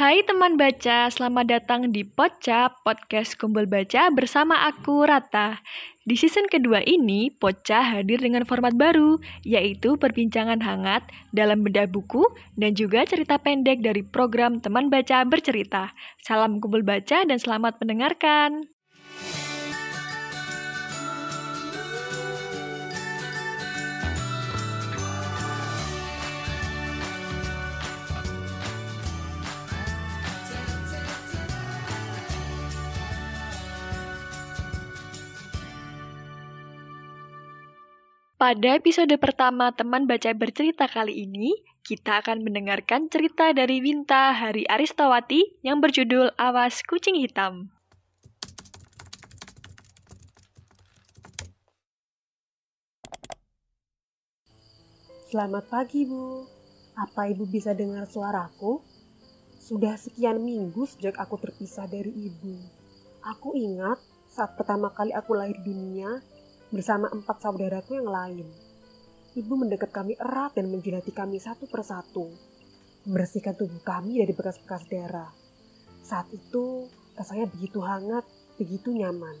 Hai teman baca, selamat datang di Poca, podcast kumpul baca bersama aku, Rata. Di season kedua ini, Poca hadir dengan format baru, yaitu perbincangan hangat dalam bedah buku dan juga cerita pendek dari program Teman Baca Bercerita. Salam kumpul baca dan selamat mendengarkan. Pada episode pertama teman baca bercerita kali ini, kita akan mendengarkan cerita dari Winta Hari Aristawati yang berjudul Awas Kucing Hitam. Selamat pagi, Bu. Apa Ibu bisa dengar suaraku? Sudah sekian minggu sejak aku terpisah dari Ibu. Aku ingat saat pertama kali aku lahir dunia, bersama empat saudaraku yang lain. Ibu mendekat kami erat dan menjilati kami satu persatu, membersihkan tubuh kami dari bekas-bekas darah. Saat itu, rasanya begitu hangat, begitu nyaman.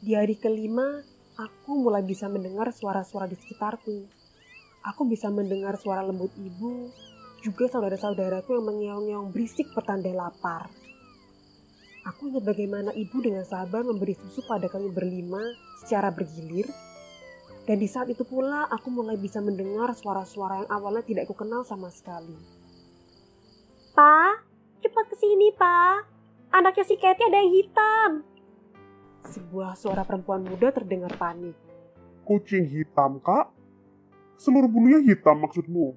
Di hari kelima, aku mulai bisa mendengar suara-suara di sekitarku. Aku bisa mendengar suara lembut ibu, juga saudara-saudaraku yang mengeong-ngeong berisik petanda lapar. Aku ingat bagaimana ibu dengan sabar memberi susu pada kami berlima secara bergilir. Dan di saat itu pula aku mulai bisa mendengar suara-suara yang awalnya tidak aku kenal sama sekali. Pa, cepat ke sini, Pa. Anaknya si Katie ada yang hitam. Sebuah suara perempuan muda terdengar panik. Kucing hitam, Kak? Seluruh bulunya hitam maksudmu?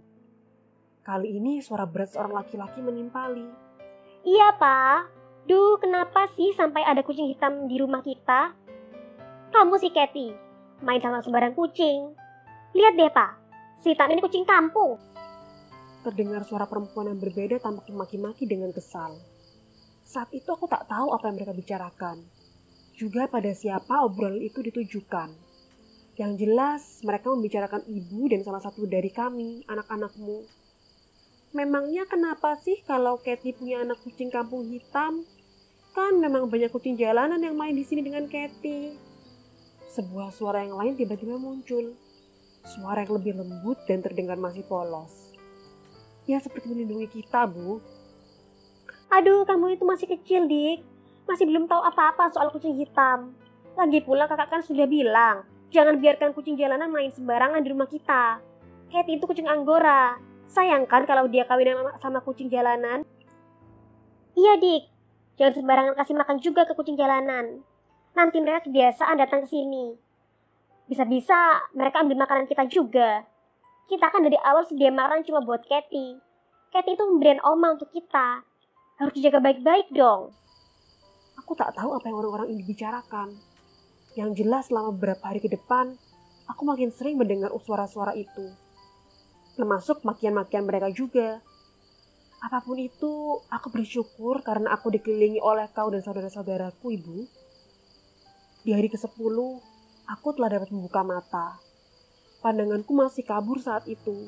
Kali ini suara berat seorang laki-laki menimpali. Iya, Pa. Duh, kenapa sih sampai ada kucing hitam di rumah kita? Kamu sih, Kathy, main sama sembarang kucing. Lihat deh, Pak. Si hitam ini kucing kampung. Terdengar suara perempuan yang berbeda tampak memaki-maki dengan kesal. Saat itu aku tak tahu apa yang mereka bicarakan. Juga pada siapa obrolan itu ditujukan. Yang jelas, mereka membicarakan ibu dan salah satu dari kami, anak-anakmu. Memangnya kenapa sih kalau Kathy punya anak kucing kampung hitam? Kan memang banyak kucing jalanan yang main di sini dengan Kathy. Sebuah suara yang lain tiba-tiba muncul. Suara yang lebih lembut dan terdengar masih polos. Ya seperti melindungi kita, Bu. Aduh, kamu itu masih kecil, Dik. Masih belum tahu apa-apa soal kucing hitam. Lagi pula kakak kan sudah bilang, jangan biarkan kucing jalanan main sembarangan di rumah kita. Kathy itu kucing anggora. Sayang kan kalau dia kawin sama kucing jalanan? Iya, Dik. Jangan sembarangan kasih makan juga ke kucing jalanan. Nanti mereka kebiasaan datang ke sini. Bisa-bisa mereka ambil makanan kita juga. Kita kan dari awal sedia makan cuma buat Kathy. Kathy itu pemberian oma untuk kita. Harus dijaga baik-baik dong. Aku tak tahu apa yang orang-orang ini bicarakan. Yang jelas selama beberapa hari ke depan, aku makin sering mendengar suara-suara itu. Termasuk makian-makian mereka juga. Apa pun itu, aku bersyukur karena aku dikelilingi oleh kau dan saudara-saudaraku, Ibu. Di hari ke-10, aku telah dapat membuka mata. Pandanganku masih kabur saat itu.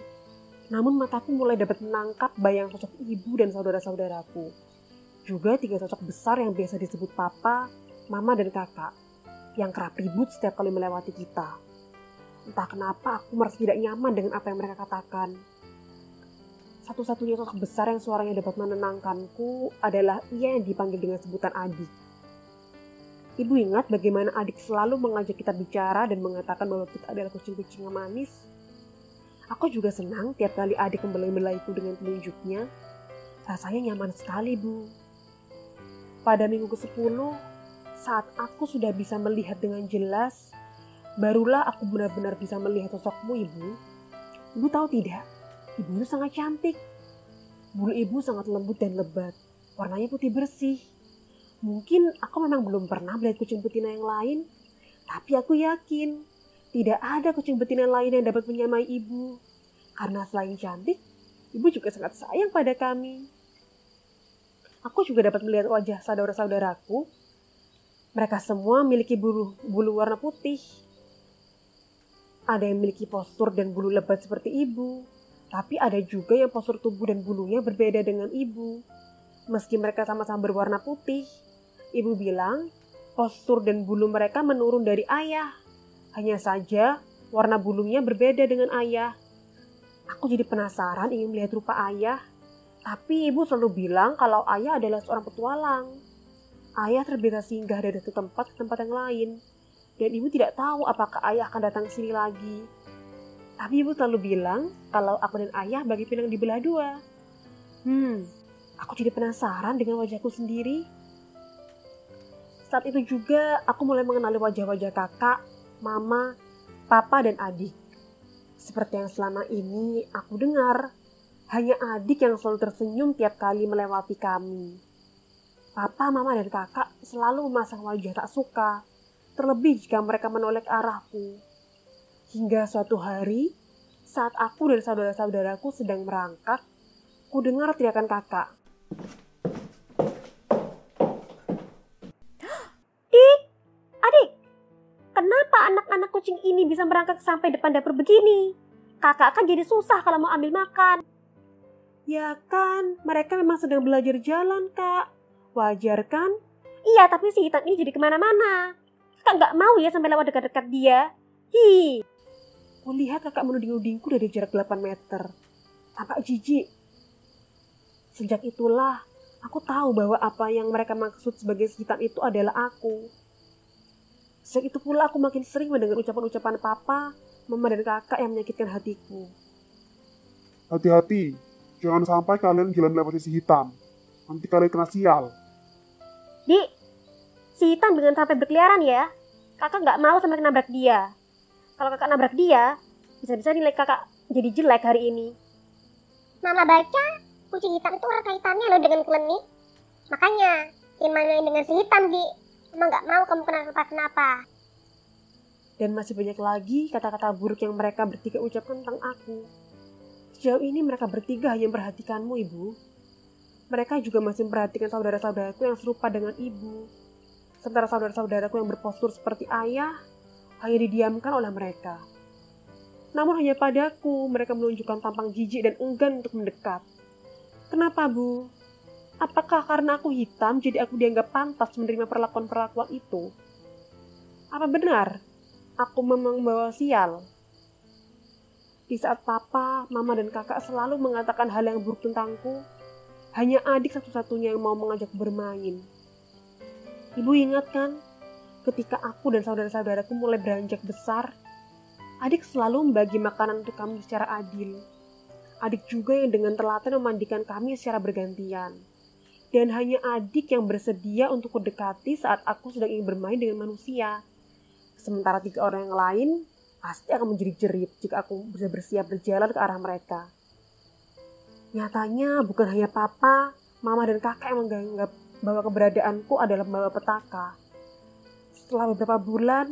Namun mataku mulai dapat menangkap bayang sosok ibu dan saudara-saudaraku. Juga tiga sosok besar yang biasa disebut papa, mama, dan kakak. Yang kerap ribut setiap kali melewati kita. Entah kenapa aku merasa tidak nyaman dengan apa yang mereka katakan satu-satunya sosok besar yang suaranya dapat menenangkanku adalah ia yang dipanggil dengan sebutan adik. Ibu ingat bagaimana adik selalu mengajak kita bicara dan mengatakan bahwa kita adalah kucing-kucing yang manis. Aku juga senang tiap kali adik membelai-belaiku dengan telunjuknya. Rasanya nyaman sekali, Bu. Pada minggu ke-10, saat aku sudah bisa melihat dengan jelas, barulah aku benar-benar bisa melihat sosokmu, Ibu. Ibu tahu tidak? Ibu itu sangat cantik. Bulu ibu sangat lembut dan lebat. Warnanya putih bersih. Mungkin aku memang belum pernah melihat kucing betina yang lain, tapi aku yakin tidak ada kucing betina lain yang dapat menyamai ibu. Karena selain cantik, ibu juga sangat sayang pada kami. Aku juga dapat melihat wajah saudara-saudaraku. Mereka semua memiliki bulu, bulu warna putih. Ada yang memiliki postur dan bulu lebat seperti ibu, Tapi ada juga yang postur tubuh dan bulunya berbeda dengan ibu. Meski mereka sama-sama berwarna putih, ibu bilang postur dan bulu mereka menurun dari ayah. Hanya saja warna bulunya berbeda dengan ayah. Aku jadi penasaran ingin melihat rupa ayah. Tapi ibu selalu bilang kalau ayah adalah seorang petualang. Ayah terbiasa singgah dari satu tempat ke tempat yang lain. Dan ibu tidak tahu apakah ayah akan datang ke sini lagi. Tapi ibu selalu bilang kalau aku dan ayah bagi pinang di belah dua. Hmm, aku jadi penasaran dengan wajahku sendiri. Saat itu juga aku mulai mengenali wajah-wajah kakak, mama, papa, dan adik. Seperti yang selama ini aku dengar, hanya adik yang selalu tersenyum tiap kali melewati kami. Papa, mama, dan kakak selalu memasang wajah tak suka, terlebih jika mereka menoleh arahku. Hingga suatu hari, saat aku dan saudara-saudaraku sedang merangkak, ku dengar teriakan kakak. Dik, adik, kenapa anak-anak kucing ini bisa merangkak sampai depan dapur begini? Kakak kan jadi susah kalau mau ambil makan. Ya kan, mereka memang sedang belajar jalan, Kak. Wajar kan? Iya, tapi si hitam ini jadi ke mana-mana. Kakak nggak mau ya sampai lewat dekat-dekat dia. Hi, Kulihat kakak menuding-nudingku dari jarak 8 meter. Tampak jijik. Sejak itulah, aku tahu bahwa apa yang mereka maksud sebagai si hitam itu adalah aku. Sejak itu pula aku makin sering mendengar ucapan-ucapan papa, mama dan kakak yang menyakitkan hatiku. Hati-hati, jangan sampai kalian jalan lewat sisi hitam. Nanti kalian kena sial. Dik, si hitam dengan sampai berkeliaran ya. Kakak nggak mau sampai nabrak dia. Kalau kakak nabrak dia, bisa-bisa nilai kakak jadi jelek hari ini. Mama baca, kucing hitam itu ada kaitannya loh dengan klinik. Makanya, gimana dengan si hitam, Di? Mama nggak mau kamu kenapa-kenapa. Dan masih banyak lagi kata-kata buruk yang mereka bertiga ucapkan tentang aku. Sejauh ini mereka bertiga hanya memperhatikanmu, Ibu. Mereka juga masih memperhatikan saudara-saudaraku yang serupa dengan ibu. Sementara saudara-saudaraku yang berpostur seperti ayah hanya didiamkan oleh mereka. Namun hanya padaku mereka menunjukkan tampang jijik dan enggan untuk mendekat. Kenapa, Bu? Apakah karena aku hitam jadi aku dianggap pantas menerima perlakuan-perlakuan itu? Apa benar aku memang membawa sial? Di saat papa, mama, dan kakak selalu mengatakan hal yang buruk tentangku, hanya adik satu-satunya yang mau mengajak bermain. Ibu ingat kan, ketika aku dan saudara-saudaraku mulai beranjak besar, adik selalu membagi makanan untuk kami secara adil. Adik juga yang dengan telaten memandikan kami secara bergantian. Dan hanya adik yang bersedia untuk kudekati saat aku sedang ingin bermain dengan manusia. Sementara tiga orang yang lain pasti akan menjadi jerit jika aku bisa bersiap berjalan ke arah mereka. Nyatanya bukan hanya papa, mama dan kakak yang menganggap bahwa keberadaanku adalah membawa petaka. Setelah beberapa bulan,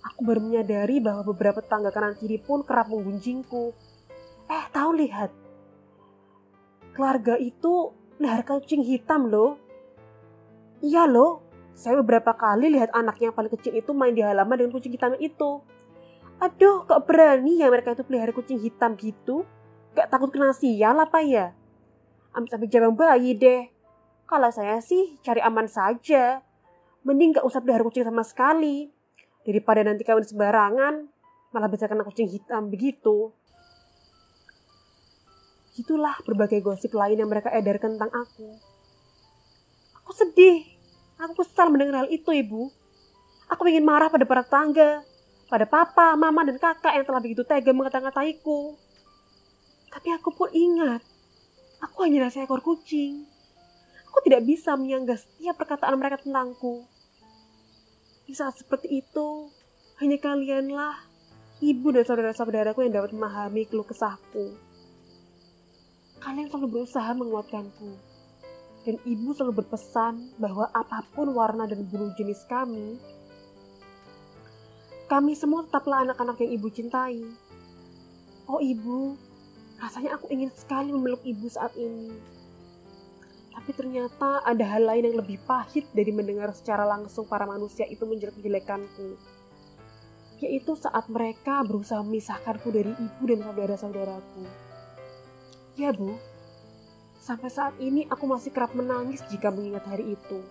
aku baru menyadari bahwa beberapa tangga kanan kiri pun kerap menggunjingku. Eh, tahu lihat. Keluarga itu melihara kucing hitam loh. Iya loh, saya beberapa kali lihat anaknya yang paling kecil itu main di halaman dengan kucing hitam itu. Aduh, kok berani ya mereka itu pelihara kucing hitam gitu? Gak takut kena sial apa ya? Amit-amit jabang bayi deh. Kalau saya sih cari aman saja. Mending gak usah pelihara kucing sama sekali. Daripada nanti kawin sembarangan, malah bisa kena kucing hitam begitu. Itulah berbagai gosip lain yang mereka edarkan tentang aku. Aku sedih. Aku kesal mendengar hal itu, Ibu. Aku ingin marah pada para tangga, pada papa, mama, dan kakak yang telah begitu tega mengata-ngataiku. Tapi aku pun ingat, aku hanya seekor kucing. Aku tidak bisa menyanggah setiap perkataan mereka tentangku. Di saat seperti itu, hanya kalianlah, ibu dan saudara-saudaraku yang dapat memahami keluh kesahku. Kalian selalu berusaha menguatkanku. Dan ibu selalu berpesan bahwa apa pun warna dan bulu jenis kami, kami semua tetaplah anak-anak yang ibu cintai. Oh ibu, rasanya aku ingin sekali memeluk ibu saat ini. Tapi ternyata ada hal lain yang lebih pahit dari mendengar secara langsung para manusia itu menjelek jelekanku. Yaitu saat mereka berusaha memisahkanku dari ibu dan saudara-saudaraku. Ya, Bu. Sampai saat ini aku masih kerap menangis jika mengingat hari itu.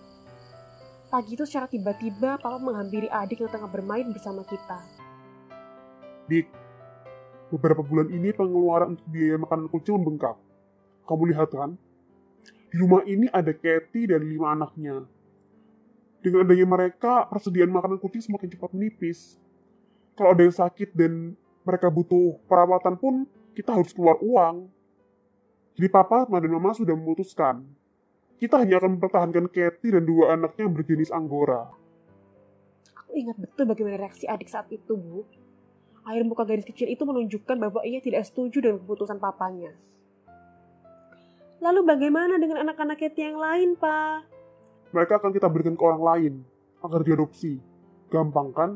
Pagi itu secara tiba-tiba papa menghampiri adik yang tengah bermain bersama kita. Dik, beberapa bulan ini pengeluaran untuk biaya makanan kucing membengkak. Kamu lihat kan? Di rumah ini ada Kathy dan lima anaknya. Dengan adanya mereka, persediaan makanan kucing semakin cepat menipis. Kalau ada yang sakit dan mereka butuh perawatan pun, kita harus keluar uang. Jadi papa dan mama sudah memutuskan. Kita hanya akan mempertahankan Kathy dan dua anaknya yang berjenis Anggora. Aku ingat betul bagaimana reaksi adik saat itu, Bu. Air muka gadis kecil itu menunjukkan bahwa ia tidak setuju dengan keputusan papanya. Lalu bagaimana dengan anak-anak Kathy yang lain, Pak? Mereka akan kita berikan ke orang lain, agar diadopsi. Gampang kan?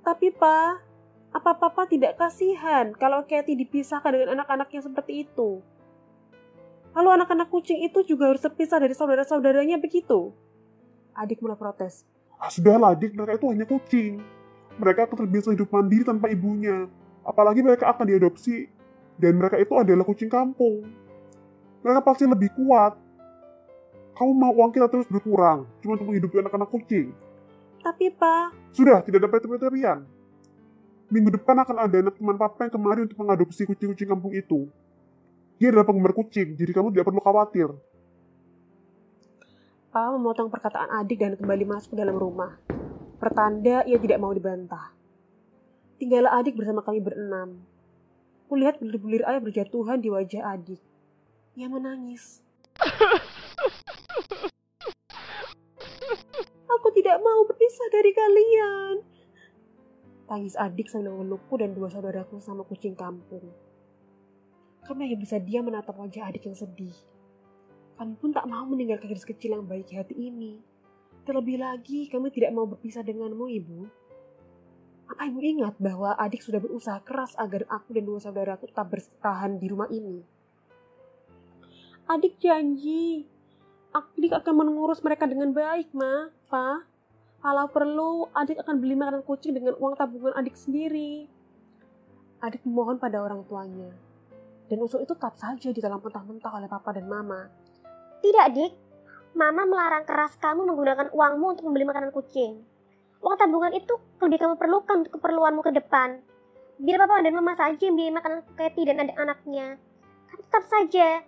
Tapi, Pak, apa Papa tidak kasihan kalau Kathy dipisahkan dengan anak-anaknya seperti itu? Lalu anak-anak kucing itu juga harus terpisah dari saudara-saudaranya begitu? Adik mulai protes. Ah, sudahlah, dik, mereka itu hanya kucing. Mereka akan terbiasa hidup mandiri tanpa ibunya. Apalagi mereka akan diadopsi. Dan mereka itu adalah kucing kampung. Mereka pasti lebih kuat. Kamu mau uang kita terus berkurang, cuma untuk menghidupi anak-anak kucing. Tapi, Pak, Sudah, tidak ada tepi-tepian. Minggu depan akan ada anak teman papa yang kemarin untuk mengadopsi kucing-kucing kampung itu. Dia adalah penggemar kucing, jadi kamu tidak perlu khawatir. Papa memotong perkataan adik dan kembali masuk ke dalam rumah. Pertanda ia tidak mau dibantah. Tinggallah adik bersama kami berenam. Kulihat bulir-bulir air berjatuhan di wajah adik. Ia menangis. Aku tidak mau berpisah dari kalian. Tangis adik sambil memelukku dan dua saudaraku sama kucing kampung. Kami hanya bisa diam menatap wajah adik yang sedih. Kami pun tak mau meninggalkan gadis kecil yang baik hati ini. Terlebih lagi, kami tidak mau berpisah denganmu, Ibu. Apa Ibu ingat bahwa adik sudah berusaha keras agar aku dan dua saudaraku tetap bertahan di rumah ini? Adik janji, adik akan mengurus mereka dengan baik, Ma, Pa. Kalau perlu, adik akan beli makanan kucing dengan uang tabungan adik sendiri. Adik memohon pada orang tuanya. Dan usul itu tetap saja ditelan mentah-mentah oleh papa dan mama. Tidak, Dik. Mama melarang keras kamu menggunakan uangmu untuk membeli makanan kucing. Uang tabungan itu lebih kamu perlukan untuk keperluanmu ke depan. Biar papa dan mama saja yang beli makanan Katy dan adik-anaknya. Kan tetap saja,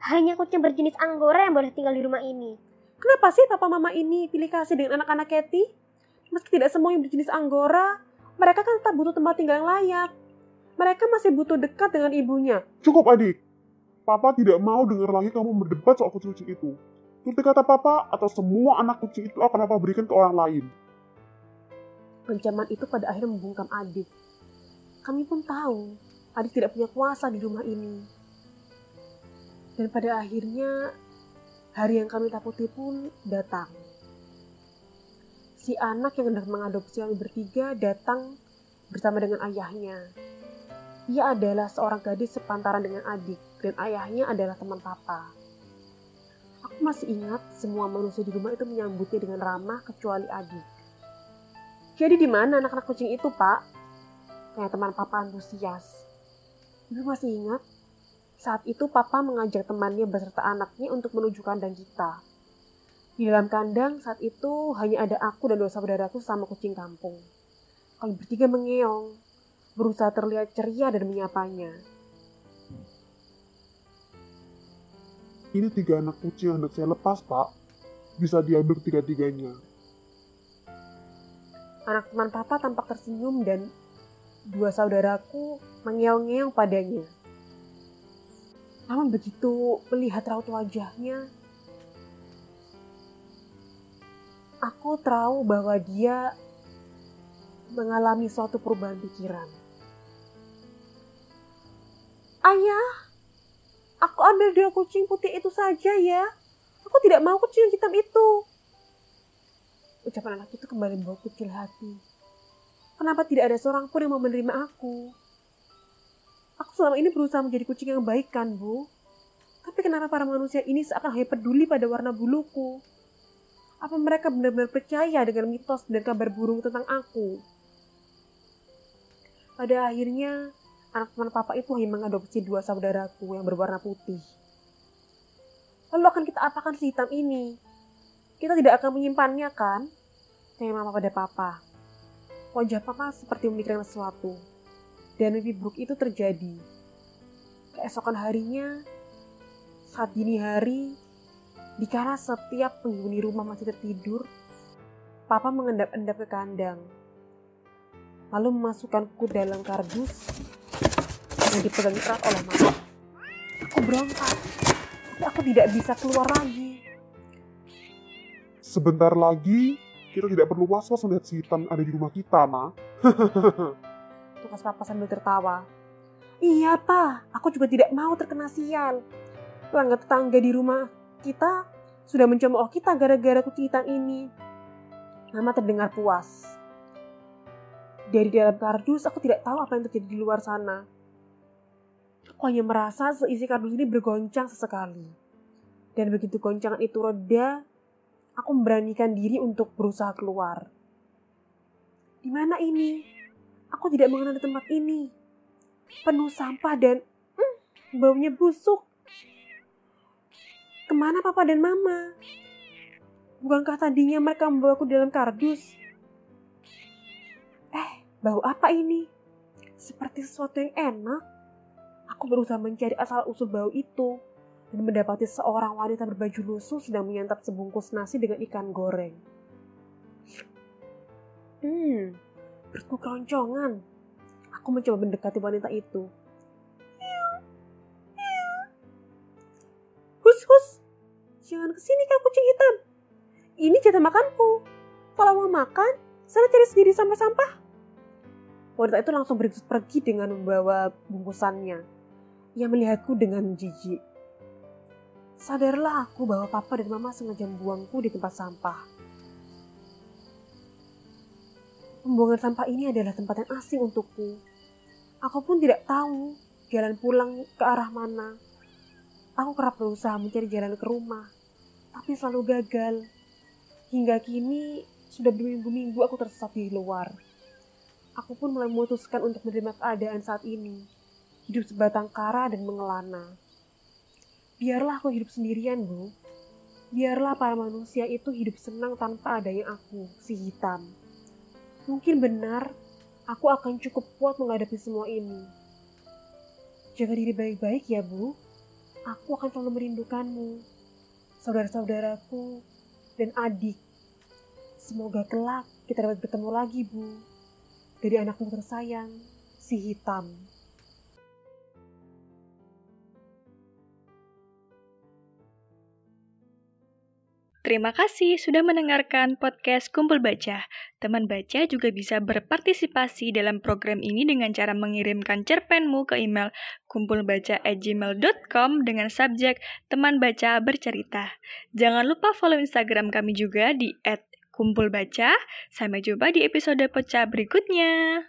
hanya kucing berjenis Anggora yang boleh tinggal di rumah ini. Kenapa sih papa mama ini pilih kasih dengan anak-anak Kathy? Meski tidak semua yang berjenis Anggora, mereka kan tetap butuh tempat tinggal yang layak. Mereka masih butuh dekat dengan ibunya. Cukup adik. Papa tidak mau dengar lagi kamu berdebat soal kucing-kucing itu. Seperti kata papa, atau semua anak kucing itu akan papa berikan ke orang lain. Ancaman itu pada akhirnya membungkam adik. Kami pun tahu, adik tidak punya kuasa di rumah ini. Dan pada akhirnya, hari yang kami takuti pun datang. Si anak yang hendak mengadopsi kami bertiga datang bersama dengan ayahnya. Ia adalah seorang gadis sepantaran dengan adik, dan ayahnya adalah teman papa. Aku masih ingat semua manusia di rumah itu menyambutnya dengan ramah kecuali adik. Jadi di mana anak-anak kucing itu, Pak? Kayak teman papa antusias. Ibu masih ingat? Saat itu papa mengajak temannya beserta anaknya untuk menuju kandang kita. Di dalam kandang saat itu hanya ada aku dan dua saudaraku sama kucing kampung. Kami bertiga mengeong, berusaha terlihat ceria dan menyapanya. Ini tiga anak kucing yang hendak saya lepas, Pak. Bisa diambil tiga-tiganya. Anak teman papa tampak tersenyum dan dua saudaraku mengeong-ngeong padanya. Namun begitu melihat raut wajahnya, aku tahu bahwa dia mengalami suatu perubahan pikiran. Ayah, aku ambil dua kucing putih itu saja ya. Aku tidak mau kucing hitam itu. Ucapan anak itu kembali membawa kecil hati. Kenapa tidak ada seorang pun yang mau menerima aku? Aku selama ini berusaha menjadi kucing yang baik kan, Bu? Tapi kenapa para manusia ini seakan hanya peduli pada warna buluku? Apa mereka benar-benar percaya dengan mitos dan kabar burung tentang aku? Pada akhirnya, anak teman papa itu hanya mengadopsi dua saudaraku yang berwarna putih. Lalu akan kita apakan si hitam ini? Kita tidak akan menyimpannya kan? Tanya mama pada papa. Wajah papa seperti memikirkan sesuatu. Dan mimpi buruk itu terjadi. Keesokan harinya, saat dini hari, dikala setiap penghuni rumah masih tertidur, papa mengendap-endap ke kandang. Lalu memasukkanku dalam kardus yang dipegang erat oleh mama. Aku berontak, tapi aku tidak bisa keluar lagi. Sebentar lagi, kita tidak perlu was-was melihat si hitam ada di rumah kita, Ma. Tukas papa sambil tertawa. Iya, Pak. Aku juga tidak mau terkena sial. Tetangga tetangga di rumah kita sudah mencemooh kita gara-gara kucing hitam ini. Mama terdengar puas. Dari dalam kardus, aku tidak tahu apa yang terjadi di luar sana. Aku hanya merasa seisi kardus ini bergoncang sesekali. Dan begitu goncangan itu reda, aku memberanikan diri untuk berusaha keluar. Di mana ini? Aku tidak mengenal tempat ini. Penuh sampah dan hmm, baunya busuk. Ke mana papa dan mama? Bukankah tadinya mereka membawaku dalam kardus? Eh, bau apa ini? Seperti sesuatu yang enak. Aku berusaha mencari asal-usul bau itu dan mendapati seorang wanita berbaju lusuh sedang menyantap sebungkus nasi dengan ikan goreng. Hmm, perutku keroncongan. Aku mencoba mendekati wanita itu. Hus, hus. Jangan ke sini kau kucing hitam. Ini jatah makanku. Kalau mau makan, sana cari sendiri sampah-sampah. Wanita itu langsung beringus pergi dengan membawa bungkusannya. Ia melihatku dengan jijik. Sadarlah aku bahwa papa dan mama sengaja membuangku di tempat sampah. Pembuangan sampah ini adalah tempat yang asing untukku. Aku pun tidak tahu jalan pulang ke arah mana. Aku kerap berusaha mencari jalan ke rumah, tapi selalu gagal. Hingga kini sudah berminggu-minggu aku tersesat di luar. Aku pun mulai memutuskan untuk menerima keadaan saat ini. Hidup sebatang kara dan mengelana. Biarlah aku hidup sendirian, Bu. Biarlah para manusia itu hidup senang tanpa adanya aku, si hitam. Mungkin benar, aku akan cukup kuat menghadapi semua ini. Jaga diri baik-baik ya, Bu. Aku akan selalu merindukanmu, saudara-saudaraku, dan adik. Semoga kelak kita dapat bertemu lagi, Bu. Dari anakmu tersayang, si hitam. Terima kasih sudah mendengarkan podcast Kumpul Baca. Teman baca juga bisa berpartisipasi dalam program ini dengan cara mengirimkan cerpenmu ke email kumpulbaca@gmail.com dengan subjek teman baca bercerita. Jangan lupa follow Instagram kami juga di @kumpulbaca. Sampai jumpa di episode pecah berikutnya.